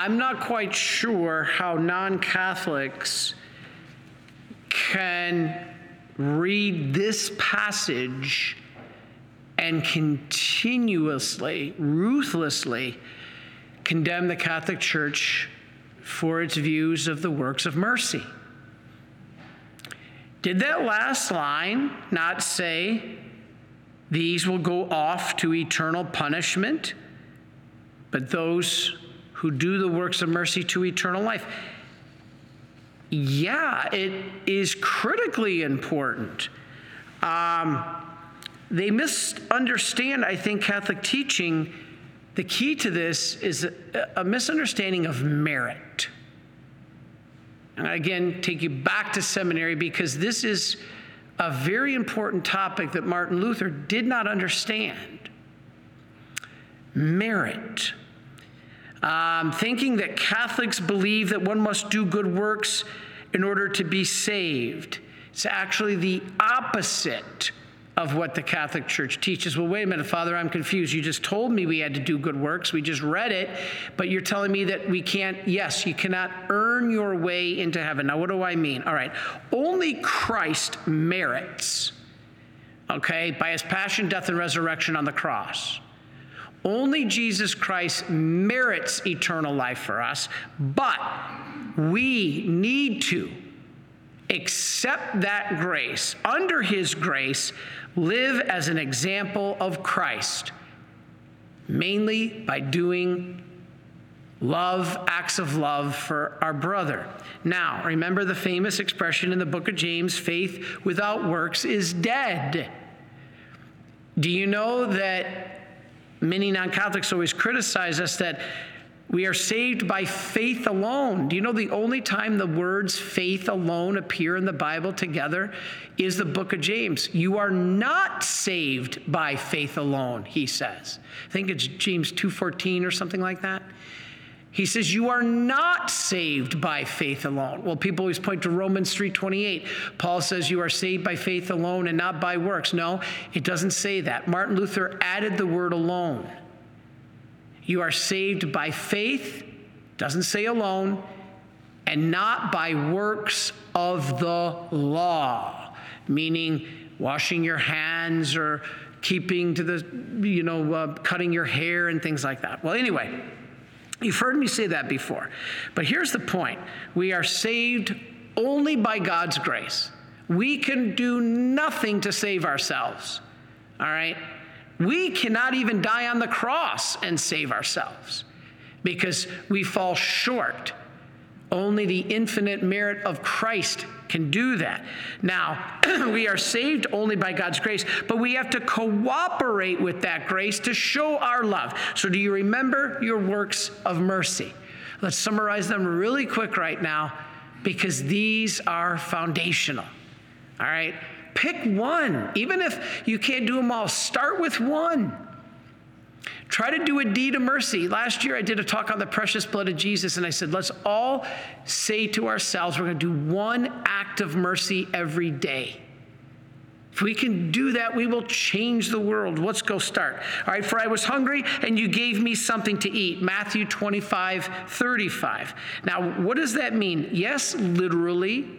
I'm not quite sure how non Catholics can read this passage and continuously, ruthlessly condemn the Catholic Church for its views of the works of mercy. Did that last line not say, these will go off to eternal punishment, but those who do the works of mercy to eternal life? Yeah, it is critically important. Um, they misunderstand, I think, Catholic teaching. The key to this is a, a misunderstanding of merit. And again, take you back to seminary because this is a very important topic that Martin Luther did not understand. Merit. Um, thinking that Catholics believe that one must do good works in order to be saved. It's actually the opposite of what the Catholic Church teaches. Well, wait a minute, Father, I'm confused. You just told me we had to do good works. We just read it, but you're telling me that we can't, yes, you cannot earn your way into heaven. Now, what do I mean? All right, only Christ merits, okay, by his passion, death, and resurrection on the cross. Only Jesus Christ merits eternal life for us, but we need to accept that grace, under his grace, live as an example of Christ, mainly by doing love, acts of love for our brother. Now, remember the famous expression in the book of James faith without works is dead. Do you know that many non Catholics always criticize us that we are saved by faith alone. Do you know the only time the words faith alone appear in the Bible together is the book of James? You are not saved by faith alone, he says. I think it's James 2:14 or something like that. He says you are not saved by faith alone. Well, people always point to Romans 3:28. Paul says you are saved by faith alone and not by works. No, it doesn't say that. Martin Luther added the word alone. You are saved by faith, doesn't say alone, and not by works of the law, meaning washing your hands or keeping to the, you know, uh, cutting your hair and things like that. Well, anyway, you've heard me say that before. But here's the point we are saved only by God's grace. We can do nothing to save ourselves. All right? We cannot even die on the cross and save ourselves because we fall short. Only the infinite merit of Christ can do that. Now, we are saved only by God's grace, but we have to cooperate with that grace to show our love. So, do you remember your works of mercy? Let's summarize them really quick right now because these are foundational. All right? Pick one. Even if you can't do them all, start with one. Try to do a deed of mercy. Last year, I did a talk on the precious blood of Jesus, and I said, let's all say to ourselves, we're going to do one act of mercy every day. If we can do that, we will change the world. Let's go start. All right, for I was hungry and you gave me something to eat. Matthew 25, 35. Now, what does that mean? Yes, literally,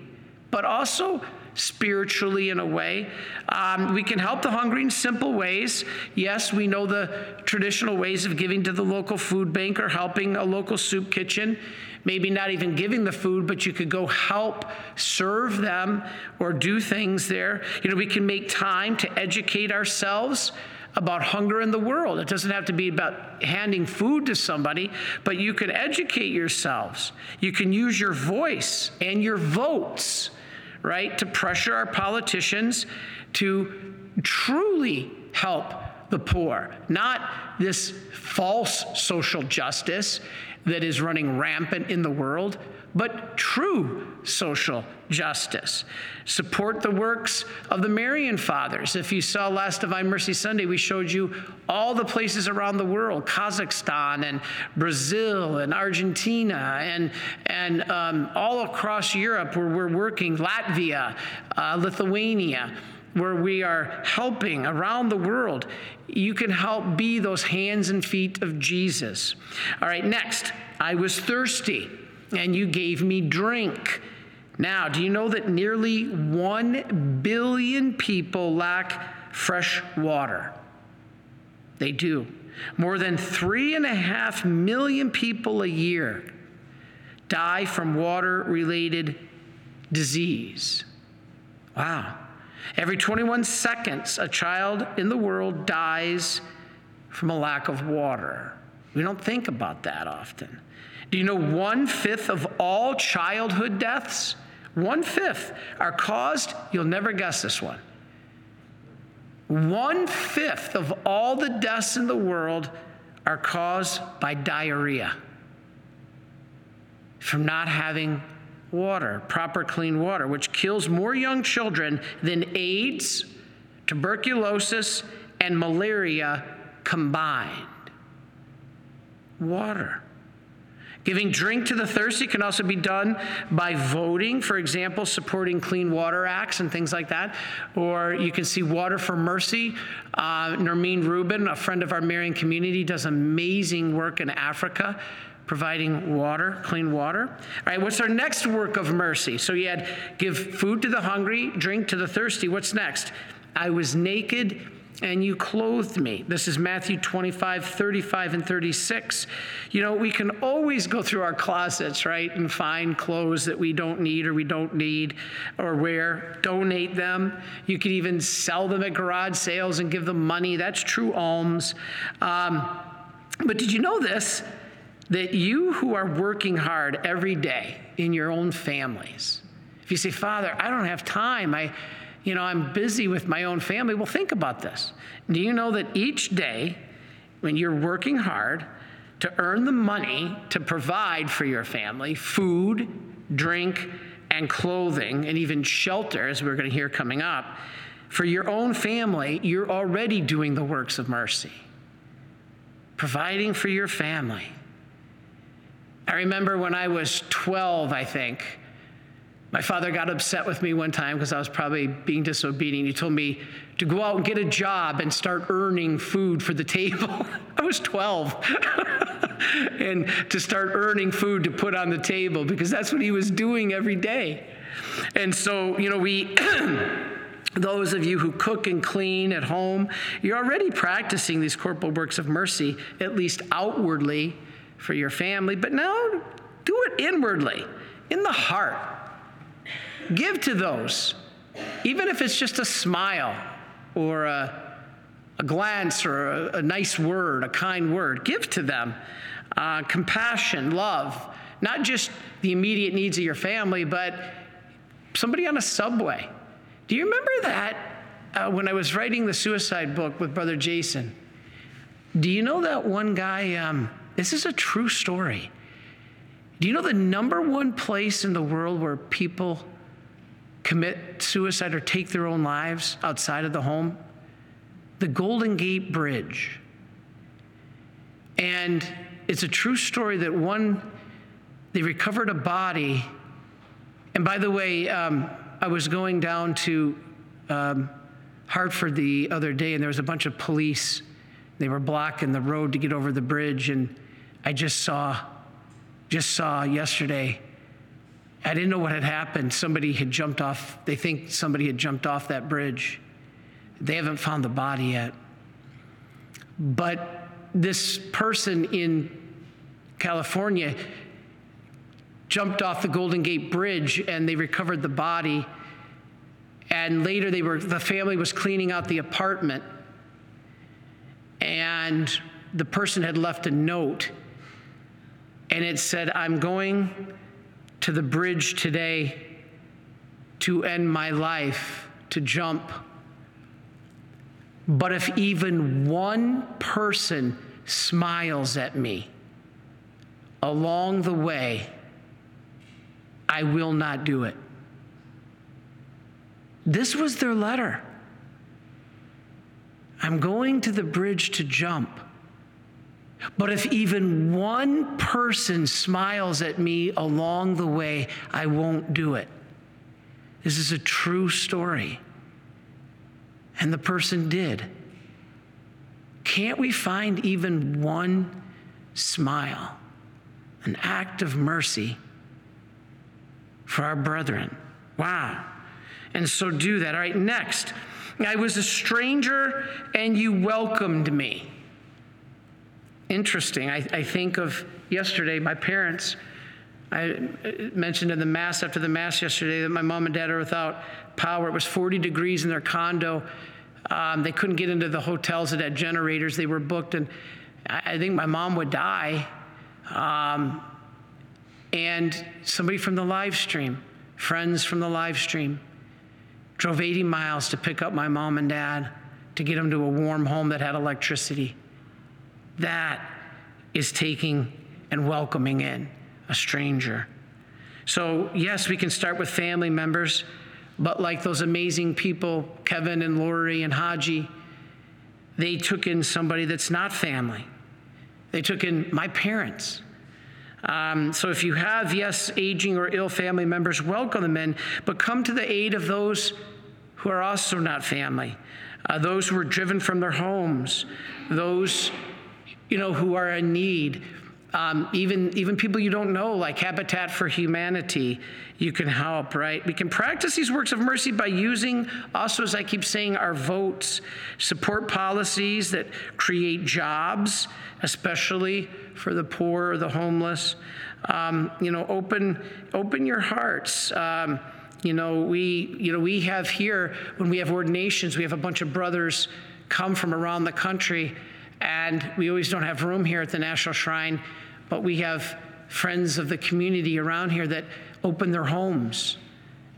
but also spiritually in a way. Um, we can help the hungry in simple ways. Yes, we know the traditional ways of giving to the local food bank or helping a local soup kitchen. Maybe not even giving the food, but you could go help serve them or do things there. You know, we can make time to educate ourselves about hunger in the world. It doesn't have to be about handing food to somebody, but you can educate yourselves. You can use your voice and your votes right, to pressure our politicians to truly help the poor, not this false social justice that is running rampant in the world, but true social justice. Support the works of the Marian Fathers. If you saw last Divine Mercy Sunday, we showed you all the places around the world Kazakhstan and Brazil and Argentina and, and um, all across Europe where we're working, Latvia, uh, Lithuania where we are helping around the world, you can help be those hands and feet of Jesus. All right, next, I was thirsty and you gave me drink. Now, do you know that nearly 1 billion people lack fresh water? They do. More than three and a half million people a year die from water related disease. Wow. Every 21 seconds, a child in the world dies from a lack of water. We don't think about that often. Do you know one fifth of all childhood deaths, one fifth, are caused? You'll never guess this one. One fifth of all the deaths in the world are caused by diarrhea from not having water, proper clean water, which kills more young children than AIDS, tuberculosis, and malaria combined. Water. Giving drink to the thirsty can also be done by voting, for example, supporting Clean Water Acts and things like that. Or you can see Water for Mercy. Uh, Nermeen Rubin, a friend of our Marian community, does amazing work in Africa providing water, clean water. All right, what's our next work of mercy? So you had give food to the hungry, drink to the thirsty. What's next? I was naked and you clothed me. This is Matthew 25, 35, and 36. You know, we can always go through our closets, right, and find clothes that we don't need or we don't need or wear, donate them. You could even sell them at garage sales and give them money. That's true alms. Um, but did you know this? that you who are working hard every day in your own families, if you say, Father, I don't have time, I, you know, I'm busy with my own family, well, think about this. Do you know that each day when you're working hard to earn the money to provide for your family food, drink, and clothing, and even shelter, as we're going to hear coming up, for your own family, you're already doing the works of mercy, providing for your family I remember when I was 12, I think, my father got upset with me one time because I was probably being disobedient. He told me to go out and get a job and start earning food for the table. I was 12. and to start earning food to put on the table because that's what he was doing every day. And so, you know, we. those of you who cook and clean at home, you're already practicing these corporal works of mercy, at least outwardly for your family, but now do it inwardly, in the heart. Give to those, even if it's just a smile or a, a glance or a, a, nice word, a kind word. Give to them uh, compassion, love, not just the immediate needs of your family, but somebody on a subway. Do you remember that uh, when I was writing the suicide book with Brother Jason? Do you know that one guy? Um, this is a true story. Do you know the number one place in the world where people commit suicide or take their own lives outside of the home? The Golden Gate Bridge. And it's a true story that one, they recovered a body. And by the way, um, I was going down to um, Hartford the other day, and there was a bunch of police. They were blocking the road to get over the bridge. And I just saw, just saw yesterday. I didn't know what had happened. Somebody had jumped off, they think somebody had jumped off that bridge. They haven't found the body yet. But this person in California jumped off the Golden Gate Bridge and they recovered the body. And later they were the family was cleaning out the apartment and the person had left a note and it said, I'm going to the bridge today to end my life, to jump. But if even one person smiles at me along the way, I will not do it. This was their letter. I'm going to the bridge to jump. But if even one person smiles at me along the way, I won't do it. This is a true story. And the person did. Can't we find even one smile, an act of mercy for our brethren? Wow. And so do that. All right, next. I was a stranger and you welcomed me. Interesting. I, I think of yesterday, my parents. I mentioned in the Mass after the Mass yesterday that my mom and dad are without power. It was 40 degrees in their condo. Um, they couldn't get into the hotels that had generators. They were booked, and I, I think my mom would die. Um, and somebody from the live stream, friends from the live stream, drove 80 miles to pick up my mom and dad to get them to a warm home that had electricity. That is taking and welcoming in a stranger. So, yes, we can start with family members, but like those amazing people, Kevin and Lori and Haji, they took in somebody that's not family. They took in my parents. Um, so if you have, yes, aging or ill family members, welcome them in, but come to the aid of those who are also not family, uh, those who are driven from their homes, those you know who are in need. Um, even even people you don't know, like Habitat for Humanity, you can help, right? We can practice these works of mercy by using, also, as I keep saying, our votes, support policies that create jobs, especially for the poor or the homeless. Um, you know, open open your hearts. Um, you know, we you know we have here when we have ordinations, we have a bunch of brothers come from around the country, and we always don't have room here at the National Shrine, but we have friends of the community around here that open their homes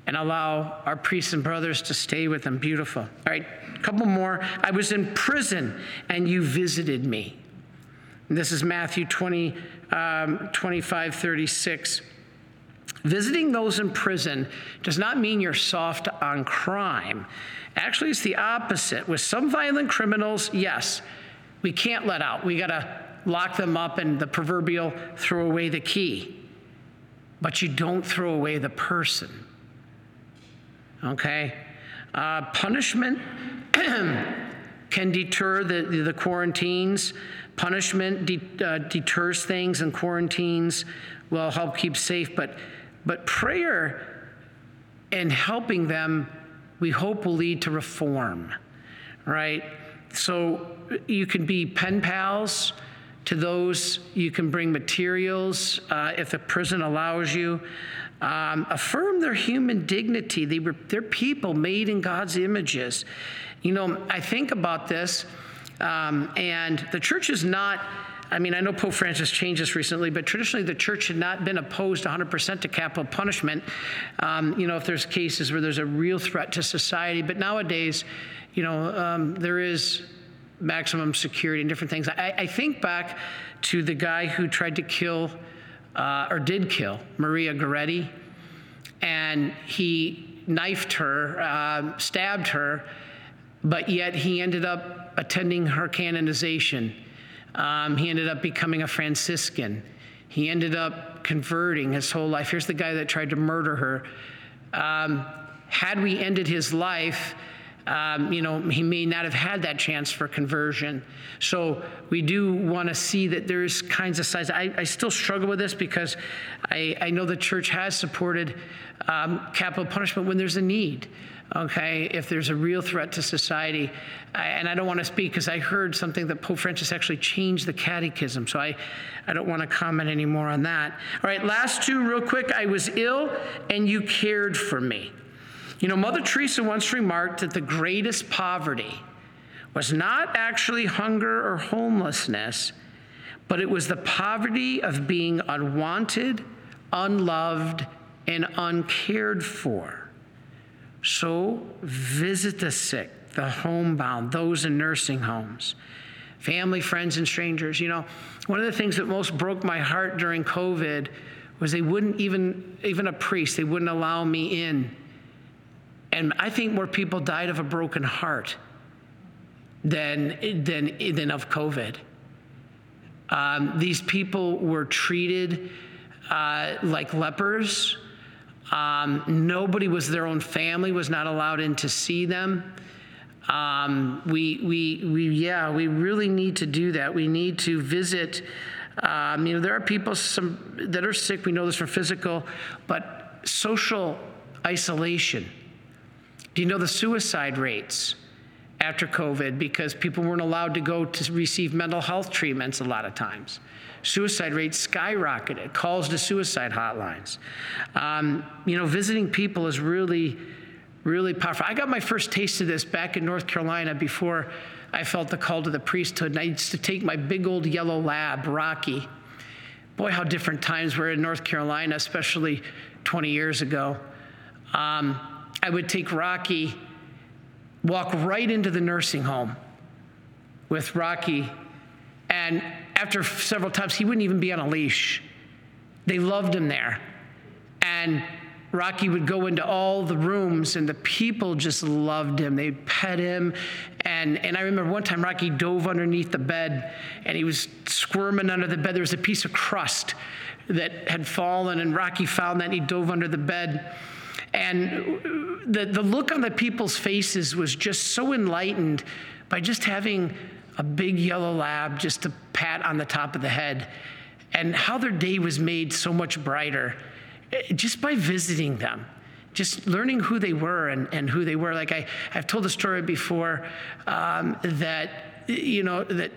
and allow our priests and brothers to stay with them. Beautiful. All right, a couple more. I was in prison and you visited me. And this is Matthew 20, um, 25, 36. Visiting those in prison does not mean you're soft on crime. Actually, it's the opposite. With some violent criminals, yes, we can't let out. We got to lock them up and the proverbial throw away the key. But you don't throw away the person. Okay? Uh, punishment can deter the, the quarantines. Punishment de- uh, deters things, and quarantines will help keep safe. But, but prayer and helping them, we hope, will lead to reform, right? So you can be pen pals to those. You can bring materials uh, if the prison allows you. Um, affirm their human dignity. They were, they're people made in God's images. You know, I think about this, um, and the church is not. I mean, I know Pope Francis changed this recently, but traditionally the church had not been opposed 100% to capital punishment. Um, you know, if there's cases where there's a real threat to society, but nowadays, you know, um, there is maximum security and different things. I, I, think back to the guy who tried to kill, uh, or did kill, Maria Goretti, and he knifed her, uh, stabbed her, but yet he ended up attending her canonization. Um, he ended up becoming a Franciscan. He ended up converting his whole life. Here's the guy that tried to murder her. Um, had we ended his life, um, you know, he may not have had that chance for conversion. So we do want to see that there's kinds of sides. I, I still struggle with this because I, I know the church has supported um, capital punishment when there's a need. Okay, if there's a real threat to society, I, and I don't want to speak because I heard something that Pope Francis actually changed the catechism, so I, I don't want to comment anymore on that. All right, last two, real quick. I was ill and you cared for me. You know, Mother Teresa once remarked that the greatest poverty was not actually hunger or homelessness, but it was the poverty of being unwanted, unloved, and uncared for. So visit the sick, the homebound, those in nursing homes, family, friends, and strangers. You know, one of the things that most broke my heart during COVID was they wouldn't even, even a priest, they wouldn't allow me in and I think more people died of a broken heart than, than, than of COVID. Um, these people were treated uh, like lepers. Um, nobody was their own family, was not allowed in to see them. Um, we, we, we, yeah, we really need to do that. We need to visit. Um, you know, there are people some that are sick. We know this from physical, but social isolation. Do you know the suicide rates after COVID because people weren't allowed to go to receive mental health treatments a lot of times? Suicide rates skyrocketed, calls to suicide hotlines. Um, you know, visiting people is really, really powerful. I got my first taste of this back in North Carolina before I felt the call to the priesthood. And I used to take my big old yellow lab, Rocky. Boy, how different times were in North Carolina, especially 20 years ago. Um, I would take Rocky, walk right into the nursing home with Rocky, and after several times, he wouldn't even be on a leash. They loved him there. And Rocky would go into all the rooms, and the people just loved him. They pet him. And, and I remember one time Rocky dove underneath the bed, and he was squirming under the bed. There was a piece of crust that had fallen, and Rocky found that, and he dove under the bed. And the, the look on the people's faces was just so enlightened by just having a big yellow lab just to pat on the top of the head, and how their day was made so much brighter eh, just by visiting them just learning who they were and, and who they were. Like I, I've told a story before um, that, you know, that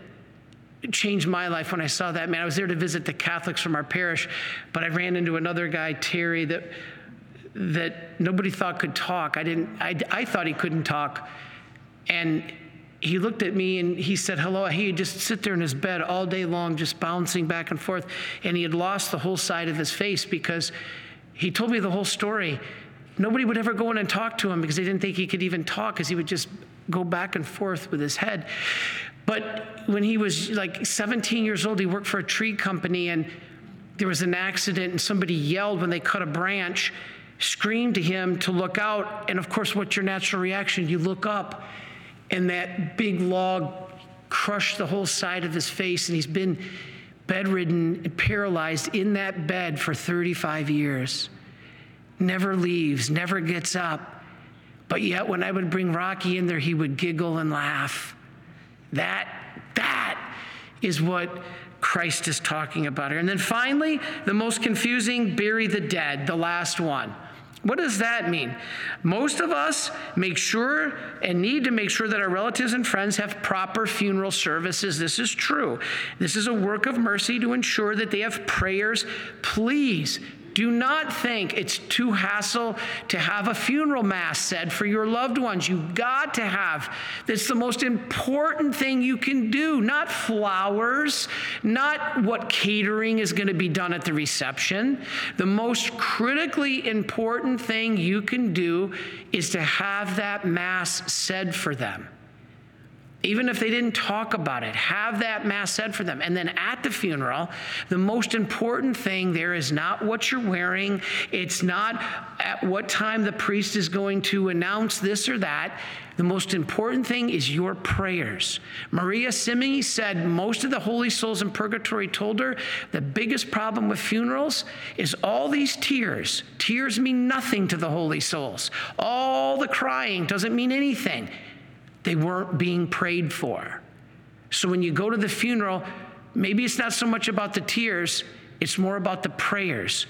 changed my life when I saw that man. I was there to visit the Catholics from our parish, but I ran into another guy, Terry, that that nobody thought could talk. I didn't. I, I thought he couldn't talk, and he looked at me and he said hello. He would just sit there in his bed all day long, just bouncing back and forth. And he had lost the whole side of his face because he told me the whole story. Nobody would ever go in and talk to him because they didn't think he could even talk because he would just go back and forth with his head. But when he was like 17 years old, he worked for a tree company and there was an accident and somebody yelled when they cut a branch, screamed to him to look out. And of course, what's your natural reaction? You look up and that big log crushed the whole side of his face, and he's been bedridden and paralyzed in that bed for 35 years. Never leaves, never gets up. But yet, when I would bring Rocky in there, he would giggle and laugh. That, that is what Christ is talking about here. And then finally, the most confusing bury the dead, the last one. What does that mean? Most of us make sure and need to make sure that our relatives and friends have proper funeral services. This is true. This is a work of mercy to ensure that they have prayers. Please do not think it's too hassle to have a funeral mass said for your loved ones. You've got to have. That's the most important thing you can do, not flowers, not what catering is going to be done at the reception. The most critically important thing you can do is to have that mass said for them even if they didn't talk about it, have that mass said for them. And then at the funeral, the most important thing there is not what you're wearing, it's not at what time the priest is going to announce this or that. The most important thing is your prayers. Maria Simma said most of the holy souls in purgatory told her the biggest problem with funerals is all these tears. Tears mean nothing to the holy souls. All the crying doesn't mean anything they weren't being prayed for. So when you go to the funeral, maybe it's not so much about the tears, it's more about the prayers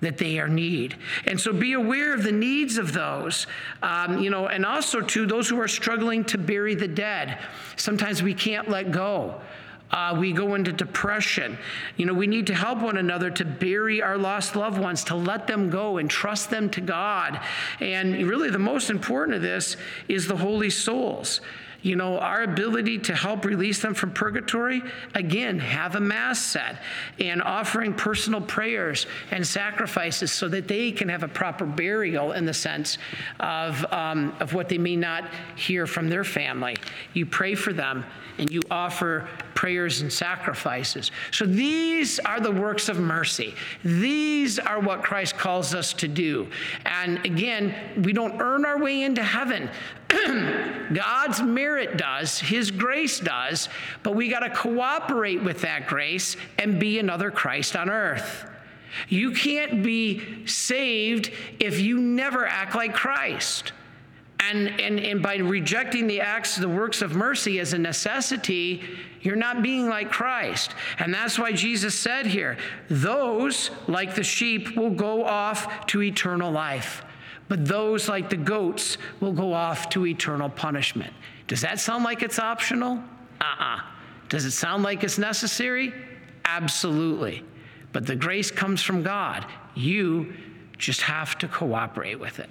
that they are need. And so be aware of the needs of those, um, you know, and also to those who are struggling to bury the dead. Sometimes we can't let go. Uh, we go into depression. You know, we need to help one another to bury our lost loved ones, to let them go and trust them to God. And really, the most important of this is the holy souls you know, our ability to help release them from purgatory, again, have a mass set and offering personal prayers and sacrifices so that they can have a proper burial in the sense of, um, of what they may not hear from their family. You pray for them and you offer prayers and sacrifices. So these are the works of mercy. These are what Christ calls us to do. And again, we don't earn our way into heaven. God's merit does, His grace does, but we got to cooperate with that grace and be another Christ on earth. You can't be saved if you never act like Christ. And, and, and by rejecting the acts, the works of mercy as a necessity, you're not being like Christ. And that's why Jesus said here, those, like the sheep, will go off to eternal life. But those, like the goats, will go off to eternal punishment. Does that sound like it's optional? Uh uh-uh. uh Does it sound like it's necessary? Absolutely. But the grace comes from God. You just have to cooperate with it.